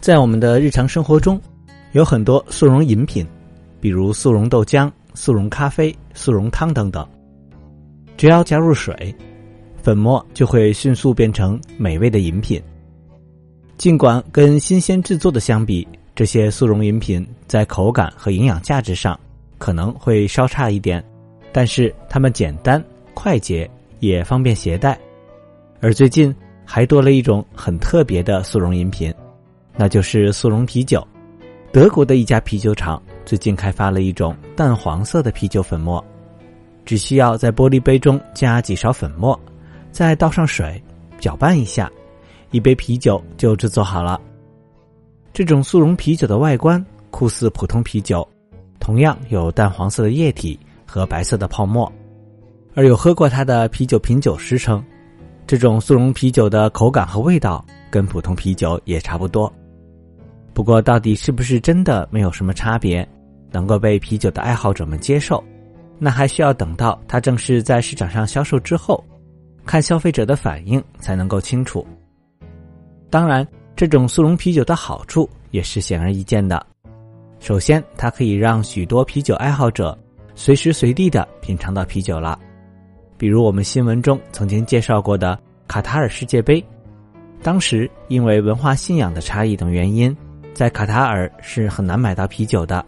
在我们的日常生活中，有很多速溶饮品，比如速溶豆浆、速溶咖啡、速溶汤等等。只要加入水，粉末就会迅速变成美味的饮品。尽管跟新鲜制作的相比，这些速溶饮品在口感和营养价值上可能会稍差一点，但是它们简单、快捷，也方便携带。而最近还多了一种很特别的速溶饮品，那就是速溶啤酒。德国的一家啤酒厂最近开发了一种淡黄色的啤酒粉末，只需要在玻璃杯中加几勺粉末，再倒上水，搅拌一下，一杯啤酒就制作好了。这种速溶啤酒的外观酷似普通啤酒，同样有淡黄色的液体和白色的泡沫，而有喝过它的啤酒品酒师称，这种速溶啤酒的口感和味道跟普通啤酒也差不多。不过，到底是不是真的没有什么差别，能够被啤酒的爱好者们接受，那还需要等到它正式在市场上销售之后，看消费者的反应才能够清楚。当然。这种速溶啤酒的好处也是显而易见的。首先，它可以让许多啤酒爱好者随时随地的品尝到啤酒了。比如我们新闻中曾经介绍过的卡塔尔世界杯，当时因为文化信仰的差异等原因，在卡塔尔是很难买到啤酒的。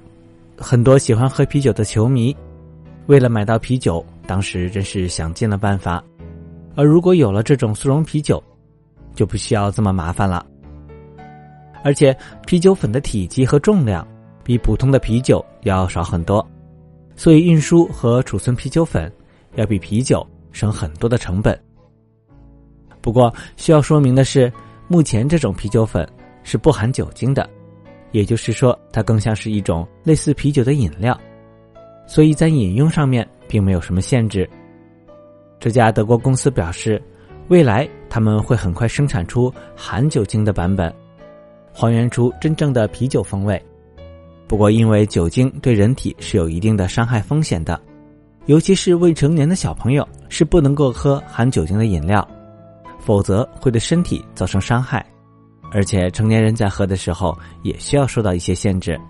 很多喜欢喝啤酒的球迷，为了买到啤酒，当时真是想尽了办法。而如果有了这种速溶啤酒，就不需要这么麻烦了。而且啤酒粉的体积和重量比普通的啤酒要少很多，所以运输和储存啤酒粉要比啤酒省很多的成本。不过需要说明的是，目前这种啤酒粉是不含酒精的，也就是说它更像是一种类似啤酒的饮料，所以在饮用上面并没有什么限制。这家德国公司表示，未来他们会很快生产出含酒精的版本。还原出真正的啤酒风味，不过因为酒精对人体是有一定的伤害风险的，尤其是未成年的小朋友是不能够喝含酒精的饮料，否则会对身体造成伤害。而且成年人在喝的时候也需要受到一些限制。